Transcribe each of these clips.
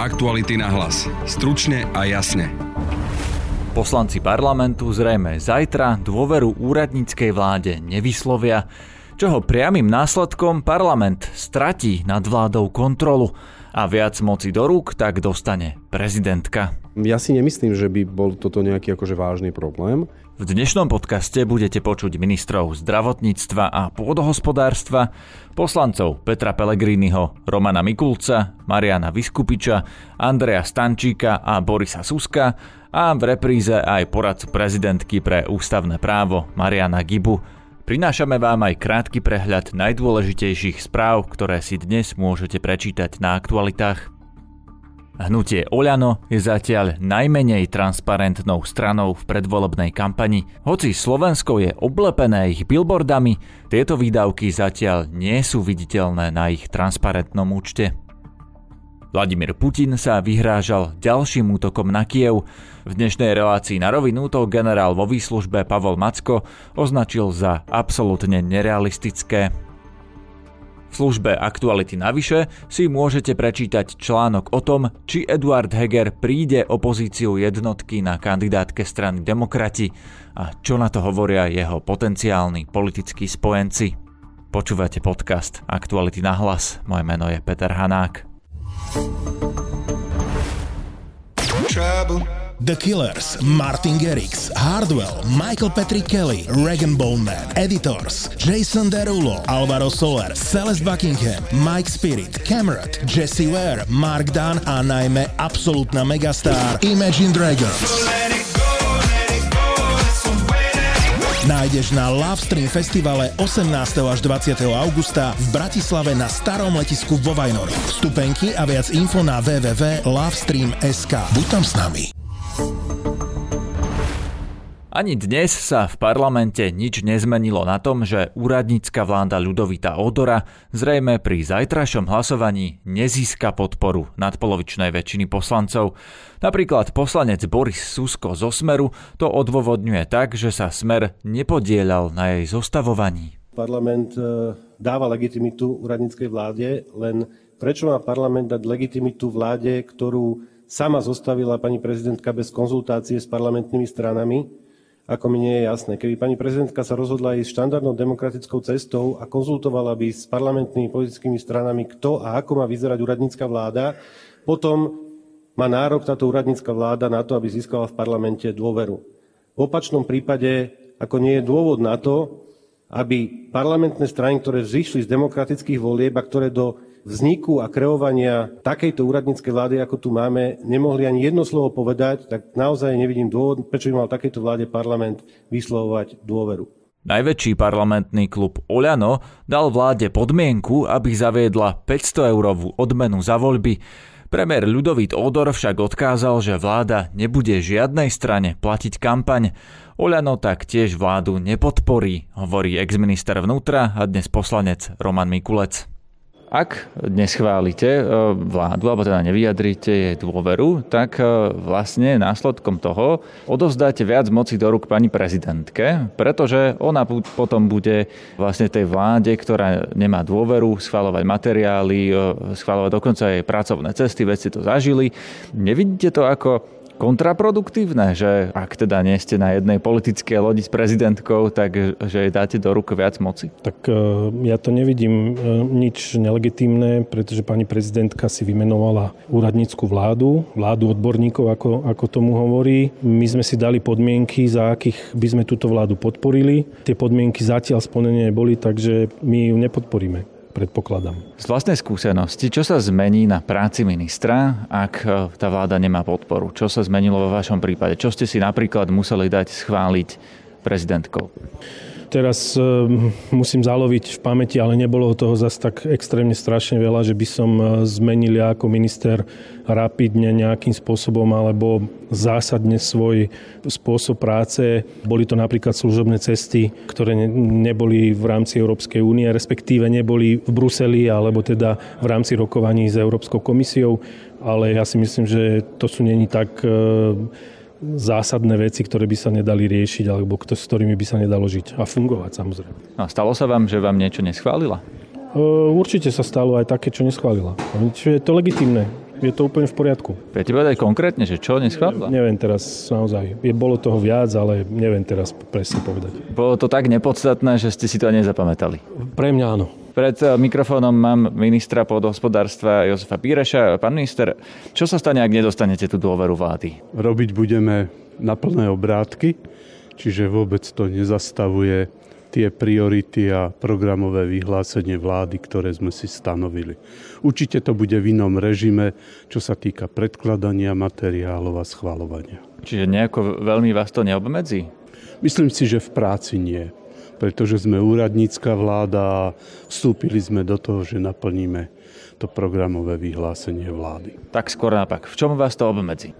Aktuality na hlas. Stručne a jasne. Poslanci parlamentu zrejme zajtra dôveru úradníckej vláde nevyslovia, čoho priamým následkom parlament stratí nad vládou kontrolu a viac moci do rúk tak dostane prezidentka. Ja si nemyslím, že by bol toto nejaký akože vážny problém. V dnešnom podcaste budete počuť ministrov zdravotníctva a pôdohospodárstva, poslancov Petra Pellegriniho, Romana Mikulca, Mariana Vyskupiča, Andreja Stančíka a Borisa Suska a v repríze aj poradcu prezidentky pre ústavné právo Mariana Gibu. Prinášame vám aj krátky prehľad najdôležitejších správ, ktoré si dnes môžete prečítať na aktualitách. Hnutie Oľano je zatiaľ najmenej transparentnou stranou v predvolebnej kampani. Hoci Slovensko je oblepené ich billboardami, tieto výdavky zatiaľ nie sú viditeľné na ich transparentnom účte. Vladimír Putin sa vyhrážal ďalším útokom na Kiev. V dnešnej relácii na rovinu to generál vo výslužbe Pavol Macko označil za absolútne nerealistické. V službe Aktuality navyše si môžete prečítať článok o tom, či Eduard Heger príde o pozíciu jednotky na kandidátke strany Demokrati a čo na to hovoria jeho potenciálni politickí spojenci. Počúvate podcast Aktuality na hlas. Moje meno je Peter Hanák. Trouble. The Killers, Martin Garrix, Hardwell, Michael Patrick Kelly, Regan Bowman, Editors, Jason Derulo, Alvaro Soler, Celeste Buckingham, Mike Spirit, Cameron, Jesse Ware, Mark Dunn a najmä absolútna megastar Imagine Dragons. Nájdeš na Love Stream festivale 18. až 20. augusta v Bratislave na starom letisku vo Vajnoroch. Vstupenky a viac info na www.lovestream.sk. Buď tam s nami. Ani dnes sa v parlamente nič nezmenilo na tom, že úradnícka vláda Ľudovita Odora zrejme pri zajtrajšom hlasovaní nezíska podporu nadpolovičnej väčšiny poslancov. Napríklad poslanec Boris Susko zo Smeru to odôvodňuje tak, že sa Smer nepodielal na jej zostavovaní. Parlament e, dáva legitimitu úradníckej vláde, len prečo má parlament dať legitimitu vláde, ktorú sama zostavila pani prezidentka bez konzultácie s parlamentnými stranami, ako mi nie je jasné. Keby pani prezidentka sa rozhodla ísť štandardnou demokratickou cestou a konzultovala by s parlamentnými politickými stranami, kto a ako má vyzerať úradnícka vláda, potom má nárok táto úradnícka vláda na to, aby získala v parlamente dôveru. V opačnom prípade, ako nie je dôvod na to, aby parlamentné strany, ktoré vzýšli z demokratických volieb a ktoré do vzniku a kreovania takejto úradníckej vlády, ako tu máme, nemohli ani jedno slovo povedať, tak naozaj nevidím dôvod, prečo by mal takejto vláde parlament vyslovovať dôveru. Najväčší parlamentný klub Oľano dal vláde podmienku, aby zaviedla 500 eurovú odmenu za voľby. Premiér Ľudovít Odor však odkázal, že vláda nebude žiadnej strane platiť kampaň. Oľano tak tiež vládu nepodporí, hovorí exminister vnútra a dnes poslanec Roman Mikulec. Ak neschválite e, vládu, alebo teda nevyjadríte jej dôveru, tak e, vlastne následkom toho odovzdáte viac moci do rúk pani prezidentke, pretože ona potom bude vlastne tej vláde, ktorá nemá dôveru, schváľovať materiály, e, schváľovať dokonca aj pracovné cesty, veci to zažili. Nevidíte to ako kontraproduktívne, že ak teda nie ste na jednej politickej lodi s prezidentkou, tak že jej dáte do rúk viac moci? Tak e, ja to nevidím e, nič nelegitímne, pretože pani prezidentka si vymenovala úradnícku vládu, vládu odborníkov, ako, ako tomu hovorí. My sme si dali podmienky, za akých by sme túto vládu podporili. Tie podmienky zatiaľ splnené boli, takže my ju nepodporíme predpokladám. Z vlastnej skúsenosti, čo sa zmení na práci ministra, ak e, tá vláda nemá podporu? Čo sa zmenilo vo vašom prípade? Čo ste si napríklad museli dať schváliť prezidentkou? Teraz um, musím zaloviť v pamäti, ale nebolo toho zase tak extrémne strašne veľa, že by som e, zmenil ja ako minister rapidne nejakým spôsobom alebo zásadne svoj spôsob práce. Boli to napríklad služobné cesty, ktoré neboli v rámci Európskej únie, respektíve neboli v Bruseli alebo teda v rámci rokovaní s Európskou komisiou, ale ja si myslím, že to sú není tak e, zásadné veci, ktoré by sa nedali riešiť alebo s ktorými by sa nedalo žiť a fungovať samozrejme. A stalo sa vám, že vám niečo neschválila? Určite sa stalo aj také, čo neschválila. Je to legitimné. je to úplne v poriadku. Viete povedať konkrétne, že čo neschválila? Neviem teraz naozaj. Je, bolo toho viac, ale neviem teraz presne povedať. Bolo to tak nepodstatné, že ste si to nezapamätali? Pre mňa áno. Pred eh, mikrofónom mám ministra pôdohospodárstva Jozefa Píreša. Pán minister, čo sa stane, ak nedostanete tú dôveru vlády? Robiť budeme na plné obrátky, čiže vôbec to nezastavuje tie priority a programové vyhlásenie vlády, ktoré sme si stanovili. Určite to bude v inom režime, čo sa týka predkladania materiálov a schvalovania. Čiže nejako veľmi vás to neobmedzí? Myslím si, že v práci nie, pretože sme úradnícka vláda a vstúpili sme do toho, že naplníme to programové vyhlásenie vlády. Tak skôr napak. V čom vás to obmedzí?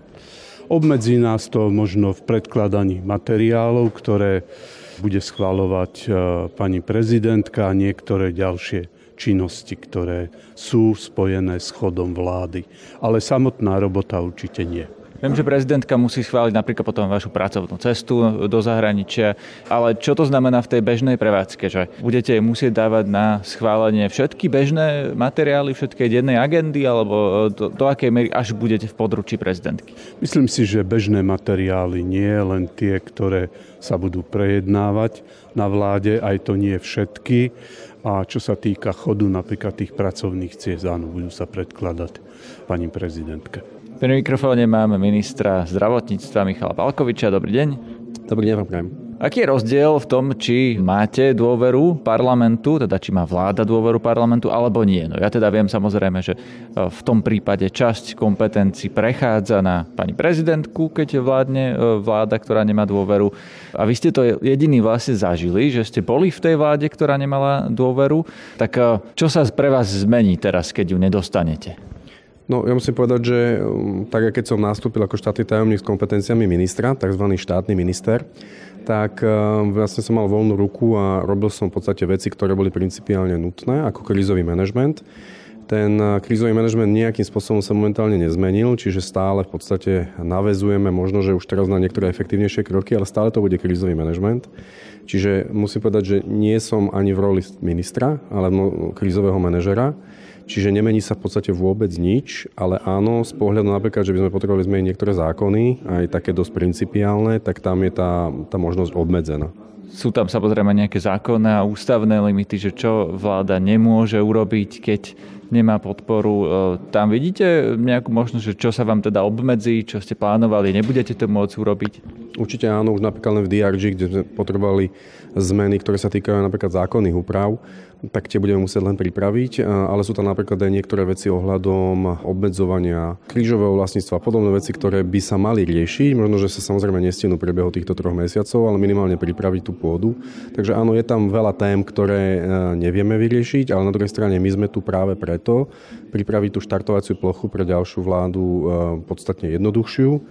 Obmedzí nás to možno v predkladaní materiálov, ktoré bude schváľovať e, pani prezidentka a niektoré ďalšie činnosti, ktoré sú spojené s chodom vlády. Ale samotná robota určite nie. Viem, že prezidentka musí schváliť napríklad potom vašu pracovnú cestu do zahraničia, ale čo to znamená v tej bežnej prevádzke? Že budete musieť dávať na schválenie všetky bežné materiály, všetkej dennej agendy, alebo do, do akej miery až budete v područí prezidentky? Myslím si, že bežné materiály nie, len tie, ktoré sa budú prejednávať na vláde, aj to nie všetky. A čo sa týka chodu napríklad tých pracovných ciest, áno, budú sa predkladať pani prezidentke. Pri mikrofóne máme ministra zdravotníctva Michala Palkoviča. Dobrý deň. Dobrý deň vám. Aký je rozdiel v tom, či máte dôveru parlamentu, teda či má vláda dôveru parlamentu, alebo nie? No ja teda viem samozrejme, že e, v tom prípade časť kompetencií prechádza na pani prezidentku, keď vládne e, vláda, ktorá nemá dôveru. A vy ste to jediný vlastne zažili, že ste boli v tej vláde, ktorá nemala dôveru. Tak e, čo sa pre vás zmení teraz, keď ju nedostanete? No, ja musím povedať, že um, tak, keď som nastúpil ako štátny tajomník s kompetenciami ministra, tzv. štátny minister, tak um, vlastne som mal voľnú ruku a robil som v podstate veci, ktoré boli principiálne nutné, ako krízový manažment. Ten uh, krízový manažment nejakým spôsobom sa momentálne nezmenil, čiže stále v podstate navezujeme možno, že už teraz na niektoré efektívnejšie kroky, ale stále to bude krízový manažment. Čiže musím povedať, že nie som ani v roli ministra, ale krízového manažera. Čiže nemení sa v podstate vôbec nič, ale áno, z pohľadu napríklad, že by sme potrebovali zmeniť niektoré zákony, aj také dosť principiálne, tak tam je tá, tá možnosť obmedzená. Sú tam samozrejme nejaké zákonné a ústavné limity, že čo vláda nemôže urobiť, keď nemá podporu. E, tam vidíte nejakú možnosť, že čo sa vám teda obmedzí, čo ste plánovali, nebudete to môcť urobiť? Určite áno, už napríklad len v DRG, kde sme potrebovali zmeny, ktoré sa týkajú napríklad zákonných úprav, tak tie budeme musieť len pripraviť, ale sú tam napríklad aj niektoré veci ohľadom obmedzovania krížového vlastníctva a podobné veci, ktoré by sa mali riešiť. Možno, že sa samozrejme nestihnú priebehu týchto troch mesiacov, ale minimálne pripraviť tú pôdu. Takže áno, je tam veľa tém, ktoré e, nevieme vyriešiť, ale na druhej strane my sme tu práve preto pripraviť tú štartovaciu plochu pre ďalšiu vládu e, podstatne jednoduchšiu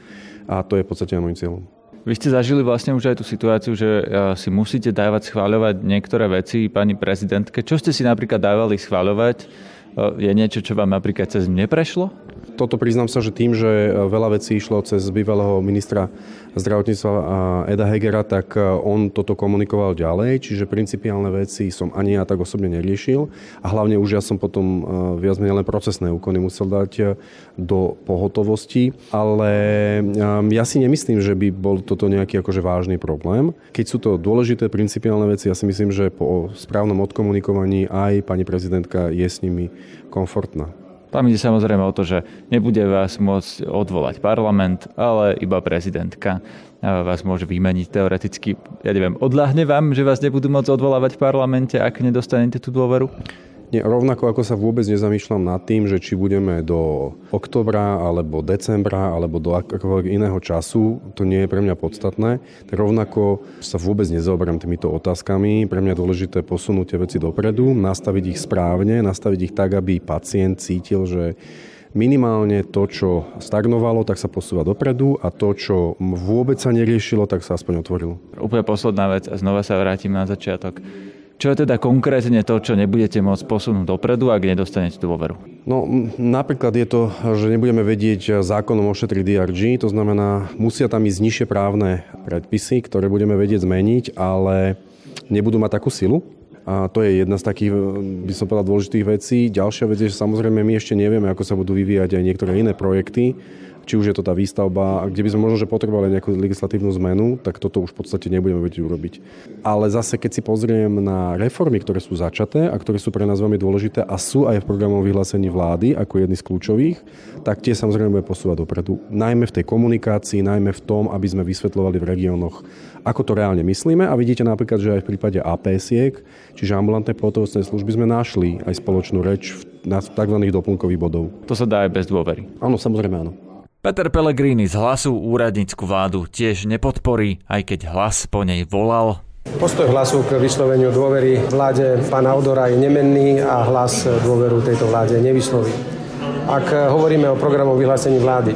a to je v podstate môj cieľom. Vy ste zažili vlastne už aj tú situáciu, že eh, si musíte dávať schváľovať niektoré veci pani prezidentke. Čo ste si napríklad dávali schváľovať? Eh, je niečo, čo vám napríklad cez mne prešlo? Toto priznám sa, že tým, že e, veľa vecí išlo cez bývalého ministra zdravotníctva Eda Hegera, tak e, on toto komunikoval ďalej, čiže principiálne veci som ani ja tak osobne neriešil a hlavne už ja som potom e, viac menej len procesné úkony musel dať do pohotovosti, ale ja si nemyslím, že by bol toto nejaký akože vážny problém. Keď sú to dôležité principiálne veci, ja si myslím, že po správnom odkomunikovaní aj pani prezidentka je s nimi komfortná. Tam ide samozrejme o to, že nebude vás môcť odvolať parlament, ale iba prezidentka vás môže vymeniť teoreticky. Ja neviem, odľahne vám, že vás nebudú môcť odvolávať v parlamente, ak nedostanete tú dôveru? Nie, rovnako ako sa vôbec nezamýšľam nad tým, že či budeme do oktobra, alebo decembra, alebo do akokoľvek iného času, to nie je pre mňa podstatné. Tak rovnako sa vôbec nezaoberám týmito otázkami. Pre mňa dôležité posunúť tie veci dopredu, nastaviť ich správne, nastaviť ich tak, aby pacient cítil, že minimálne to, čo stagnovalo, tak sa posúva dopredu a to, čo vôbec sa neriešilo, tak sa aspoň otvorilo. Úplne posledná vec a znova sa vrátim na začiatok. Čo je teda konkrétne to, čo nebudete môcť posunúť dopredu, ak nedostanete dôveru? No napríklad je to, že nebudeme vedieť zákonom ošetriť DRG, to znamená, musia tam ísť nižšie právne predpisy, ktoré budeme vedieť zmeniť, ale nebudú mať takú silu, A to je jedna z takých, by som povedal, dôležitých vecí. Ďalšia vec je, že samozrejme my ešte nevieme, ako sa budú vyvíjať aj niektoré iné projekty či už je to tá výstavba, kde by sme možno že potrebovali nejakú legislatívnu zmenu, tak toto už v podstate nebudeme vedieť urobiť. Ale zase, keď si pozriem na reformy, ktoré sú začaté a ktoré sú pre nás veľmi dôležité a sú aj v programovom vyhlásení vlády ako jedny z kľúčových, tak tie samozrejme bude posúvať dopredu. Najmä v tej komunikácii, najmä v tom, aby sme vysvetľovali v regiónoch, ako to reálne myslíme. A vidíte napríklad, že aj v prípade APS-iek, čiže ambulantné pohotovostné služby, sme našli aj spoločnú reč na tzv. doplnkových bodov. To sa dá aj bez dôvery. Áno, samozrejme áno. Peter Pellegrini z hlasu úradnícku vládu tiež nepodporí, aj keď hlas po nej volal. Postoj hlasu k vysloveniu dôvery vláde pána Odora je nemenný a hlas dôveru tejto vláde nevysloví. Ak hovoríme o programu vyhlásení vlády,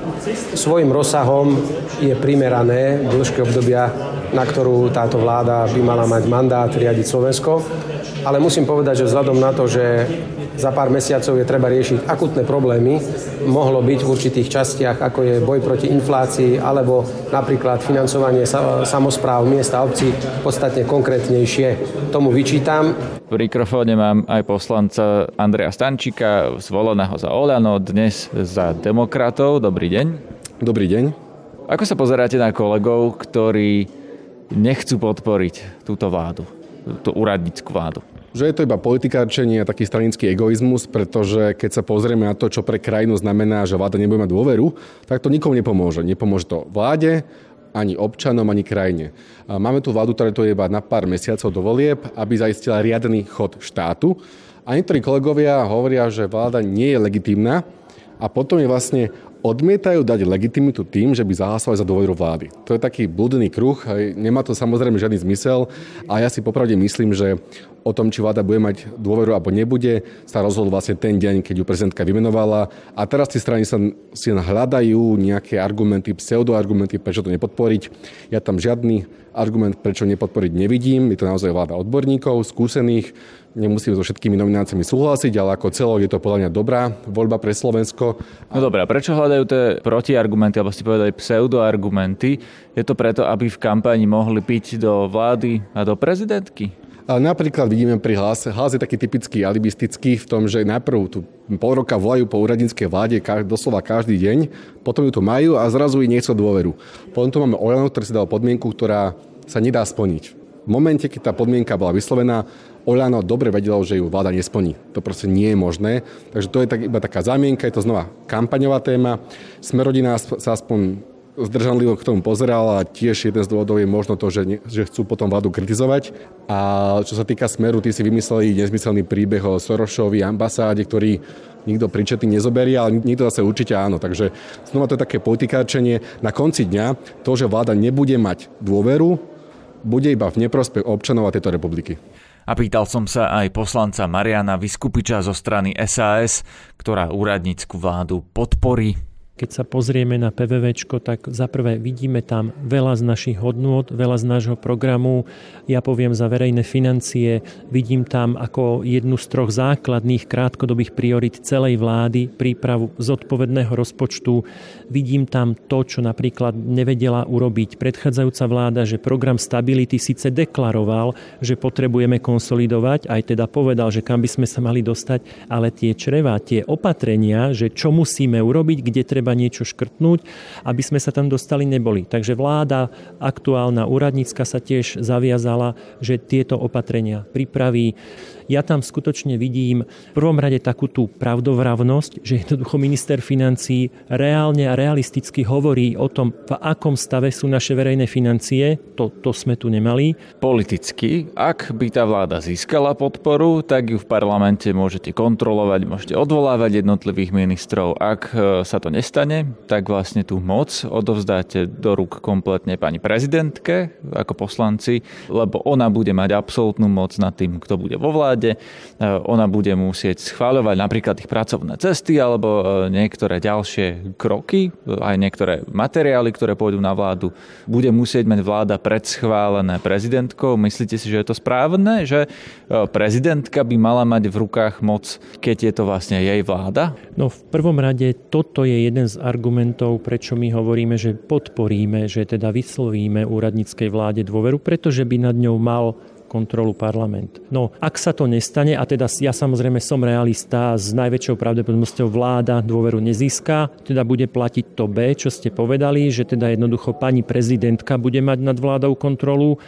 svojim rozsahom je primerané dĺžke obdobia, na ktorú táto vláda by mala mať mandát riadiť Slovensko. Ale musím povedať, že vzhľadom na to, že za pár mesiacov je treba riešiť akutné problémy. Mohlo byť v určitých častiach, ako je boj proti inflácii alebo napríklad financovanie samozpráv miesta a obcí podstatne konkrétnejšie. Tomu vyčítam. V mikrofóne mám aj poslanca Andreja Stančíka, zvoleného za Oľano, dnes za demokratov. Dobrý deň. Dobrý deň. Ako sa pozeráte na kolegov, ktorí nechcú podporiť túto vládu, tú úradnícku vládu? Že je to iba politikárčenie a taký stranický egoizmus, pretože keď sa pozrieme na to, čo pre krajinu znamená, že vláda nebude mať dôveru, tak to nikomu nepomôže. Nepomôže to vláde, ani občanom, ani krajine. Máme tu vládu, ktorá to je iba na pár mesiacov do volieb, aby zaistila riadny chod štátu. A niektorí kolegovia hovoria, že vláda nie je legitímna a potom je vlastne odmietajú dať legitimitu tým, že by zahlasovali za dôveru vlády. To je taký blúdny kruh, nemá to samozrejme žiadny zmysel a ja si popravde myslím, že o tom, či vláda bude mať dôveru alebo nebude, sa rozhodol vlastne ten deň, keď ju prezidentka vymenovala. A teraz tie strany sa si hľadajú nejaké argumenty, pseudoargumenty, prečo to nepodporiť. Ja tam žiadny argument, prečo nepodporiť nevidím. Je to naozaj vláda odborníkov, skúsených, Nemusíme so všetkými nomináciami súhlasiť, ale ako celok je to podľa mňa dobrá voľba pre Slovensko. No dobré, a prečo hľadajú tie protiargumenty, alebo ste povedali pseudoargumenty? Je to preto, aby v kampani mohli piť do vlády a do prezidentky? Ale napríklad vidíme pri hlase, hlas je taký typický alibistický v tom, že najprv tu pol roka volajú po úradníckej vláde doslova každý deň, potom ju tu majú a zrazu ich nechcú dôveru. Potom tu máme Olano, ktorý si dal podmienku, ktorá sa nedá splniť. V momente, keď tá podmienka bola vyslovená, Oľano dobre vedelo, že ju vláda nesplní. To proste nie je možné. Takže to je tak, iba taká zámienka, je to znova kampaňová téma. Smerodina sa aspoň zdržanlivo k tomu pozeral a tiež jeden z dôvodov je možno to, že, ne, že chcú potom vládu kritizovať. A čo sa týka Smeru, ty si vymysleli nezmyselný príbeh o Sorošovi ambasáde, ktorý nikto pričetný nezoberie, ale nikto zase určite áno. Takže znova to je také politikárčenie. Na konci dňa to, že vláda nebude mať dôveru, bude iba v neprospech občanov a tejto republiky. A pýtal som sa aj poslanca Mariana Vyskupiča zo strany SAS, ktorá úradnícku vládu podporí. Keď sa pozrieme na PVV, tak zaprvé vidíme tam veľa z našich hodnôt, veľa z nášho programu. Ja poviem za verejné financie, vidím tam ako jednu z troch základných krátkodobých priorit celej vlády prípravu zodpovedného rozpočtu. Vidím tam to, čo napríklad nevedela urobiť predchádzajúca vláda, že program stability síce deklaroval, že potrebujeme konsolidovať, aj teda povedal, že kam by sme sa mali dostať, ale tie čreva, tie opatrenia, že čo musíme urobiť, kde treba treba niečo škrtnúť, aby sme sa tam dostali, neboli. Takže vláda, aktuálna úradnícka sa tiež zaviazala, že tieto opatrenia pripraví. Ja tam skutočne vidím v prvom rade takú tú pravdovravnosť, že jednoducho minister financí reálne a realisticky hovorí o tom, v akom stave sú naše verejné financie. To, to sme tu nemali. Politicky, ak by tá vláda získala podporu, tak ju v parlamente môžete kontrolovať, môžete odvolávať jednotlivých ministrov. Ak e, sa to nestane, tak vlastne tú moc odovzdáte do rúk kompletne pani prezidentke ako poslanci, lebo ona bude mať absolútnu moc nad tým, kto bude vo vláde vláde. E, ona bude musieť schváľovať napríklad ich pracovné cesty alebo e, niektoré ďalšie kroky, aj niektoré materiály, ktoré pôjdu na vládu. Bude musieť mať vláda predschválené prezidentkou. Myslíte si, že je to správne, že e, prezidentka by mala mať v rukách moc, keď je to vlastne jej vláda? No v prvom rade toto je jeden z argumentov, prečo my hovoríme, že podporíme, že teda vyslovíme úradníckej vláde dôveru, pretože by nad ňou mal kontrolu parlament. No, ak sa to nestane, a teda ja samozrejme som realista, s najväčšou pravdepodobnosťou vláda dôveru nezíska, teda bude platiť to B, čo ste povedali, že teda jednoducho pani prezidentka bude mať nad vládou kontrolu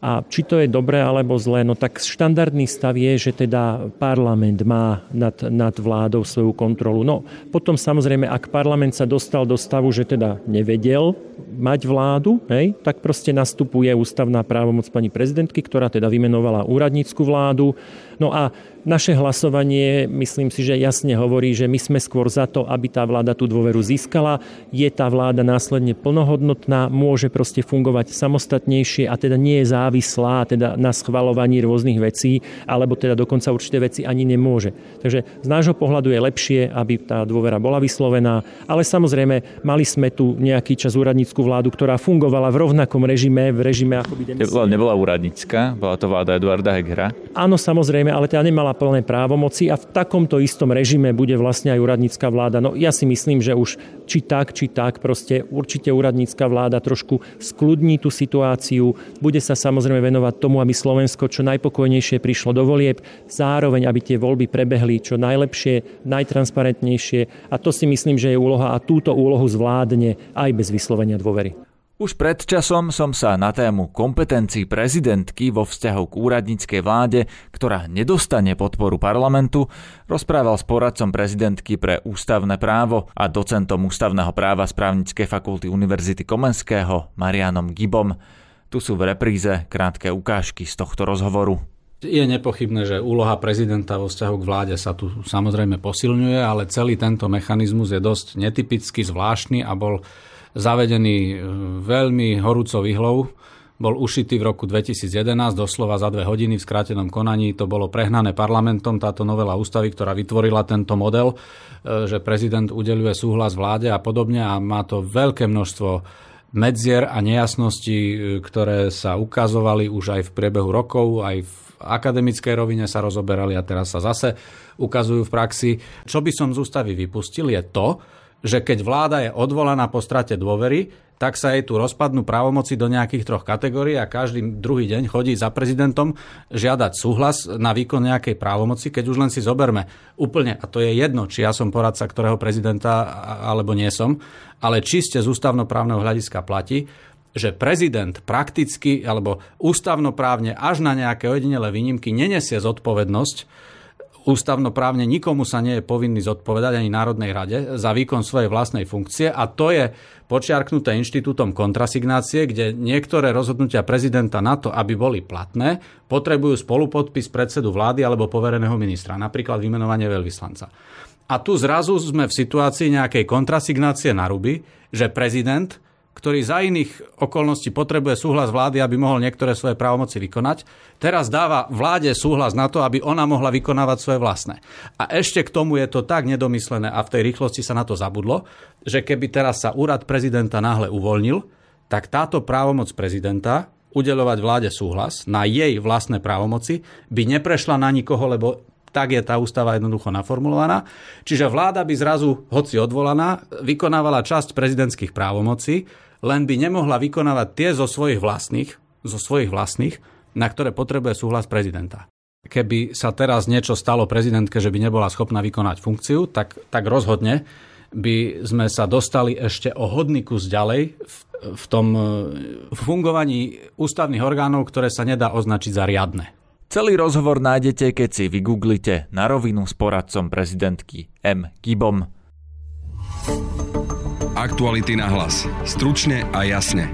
a či to je dobré alebo zlé, no tak štandardný stav je, že teda parlament má nad, nad vládou svoju kontrolu. No potom samozrejme, ak parlament sa dostal do stavu, že teda nevedel mať vládu, hej, tak proste nastupuje ústavná právomoc pani prezidentky, ktorá teda vymenovala úradnícku vládu. No a naše hlasovanie, myslím si, že jasne hovorí, že my sme skôr za to, aby tá vláda tú dôveru získala. Je tá vláda následne plnohodnotná, môže proste fungovať samostatnejšie a teda nie je závislá teda na schvalovaní rôznych vecí, alebo teda dokonca určité veci ani nemôže. Takže z nášho pohľadu je lepšie, aby tá dôvera bola vyslovená, ale samozrejme mali sme tu nejaký čas úradnícku vládu, ktorá fungovala v rovnakom režime, v režime ako by Nebola, nebola úradnícka, bola to vláda Eduarda Hegera. Áno, samozrejme, ale teda nemala plné právomoci a v takomto istom režime bude vlastne aj úradnícka vláda. No ja si myslím, že už či tak, či tak, proste určite úradnícka vláda trošku skľudní tú situáciu, bude sa samozrejme venovať tomu, aby Slovensko čo najpokojnejšie prišlo do volieb, zároveň aby tie voľby prebehli čo najlepšie, najtransparentnejšie a to si myslím, že je úloha a túto úlohu zvládne aj bez vyslovenia dôvery. Už pred časom som sa na tému kompetencií prezidentky vo vzťahu k úradníckej vláde, ktorá nedostane podporu parlamentu, rozprával s poradcom prezidentky pre ústavné právo a docentom ústavného práva z právnickej fakulty Univerzity Komenského Marianom Gibom. Tu sú v repríze krátke ukážky z tohto rozhovoru. Je nepochybné, že úloha prezidenta vo vzťahu k vláde sa tu samozrejme posilňuje, ale celý tento mechanizmus je dosť netypický, zvláštny a bol zavedený e, veľmi horúcou ihlou. Bol ušitý v roku 2011, doslova za dve hodiny v skrátenom konaní. To bolo prehnané parlamentom, táto novela ústavy, ktorá vytvorila tento model, e, že prezident udeluje súhlas vláde a podobne a má to veľké množstvo medzier a nejasností, e, ktoré sa ukazovali už aj v priebehu rokov, aj v akademickej rovine sa rozoberali a teraz sa zase ukazujú v praxi. Čo by som z ústavy vypustil je to, že keď vláda je odvolaná po strate dôvery, tak sa jej tu rozpadnú právomoci do nejakých troch kategórií a každý druhý deň chodí za prezidentom žiadať súhlas na výkon nejakej právomoci, keď už len si zoberme úplne, a to je jedno, či ja som poradca ktorého prezidenta alebo nie som, ale čiste z ústavnoprávneho hľadiska platí, že prezident prakticky alebo ústavnoprávne až na nejaké ojedinelé výnimky nenesie zodpovednosť ústavnoprávne nikomu sa nie je povinný zodpovedať ani Národnej rade za výkon svojej vlastnej funkcie a to je počiarknuté inštitútom kontrasignácie, kde niektoré rozhodnutia prezidenta na to, aby boli platné, potrebujú spolupodpis predsedu vlády alebo povereného ministra, napríklad vymenovanie veľvyslanca. A tu zrazu sme v situácii nejakej kontrasignácie na ruby, že prezident ktorý za iných okolností potrebuje súhlas vlády, aby mohol niektoré svoje právomoci vykonať, teraz dáva vláde súhlas na to, aby ona mohla vykonávať svoje vlastné. A ešte k tomu je to tak nedomyslené a v tej rýchlosti sa na to zabudlo, že keby teraz sa úrad prezidenta náhle uvoľnil, tak táto právomoc prezidenta udeľovať vláde súhlas na jej vlastné právomoci by neprešla na nikoho, lebo tak je tá ústava jednoducho naformulovaná. Čiže vláda by zrazu, hoci odvolaná, vykonávala časť prezidentských právomocí, len by nemohla vykonávať tie zo svojich vlastných, zo svojich vlastných, na ktoré potrebuje súhlas prezidenta. Keby sa teraz niečo stalo prezidentke, že by nebola schopná vykonať funkciu, tak, tak rozhodne by sme sa dostali ešte o hodný kus ďalej v, v tom e, fungovaní ústavných orgánov, ktoré sa nedá označiť za riadne. Celý rozhovor nájdete, keď si vygooglite na rovinu s poradcom prezidentky M. Kibom. Aktuality na hlas. Stručne a jasne.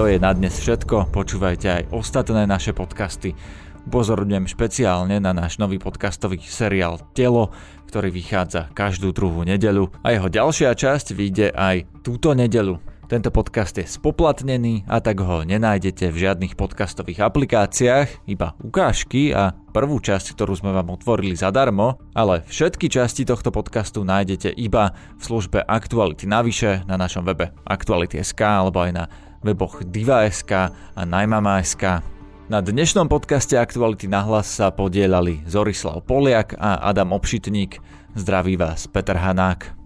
To je na dnes všetko. Počúvajte aj ostatné naše podcasty. Upozorňujem špeciálne na náš nový podcastový seriál Telo, ktorý vychádza každú druhú nedeľu a jeho ďalšia časť vyjde aj túto nedeľu. Tento podcast je spoplatnený a tak ho nenájdete v žiadnych podcastových aplikáciách, iba ukážky a prvú časť, ktorú sme vám otvorili zadarmo, ale všetky časti tohto podcastu nájdete iba v službe Aktuality navyše na našom webe Aktuality.sk alebo aj na weboch Diva.sk a Najmama.sk. Na dnešnom podcaste Aktuality na hlas sa podielali Zorislav Poliak a Adam Obšitník. Zdraví vás Peter Hanák.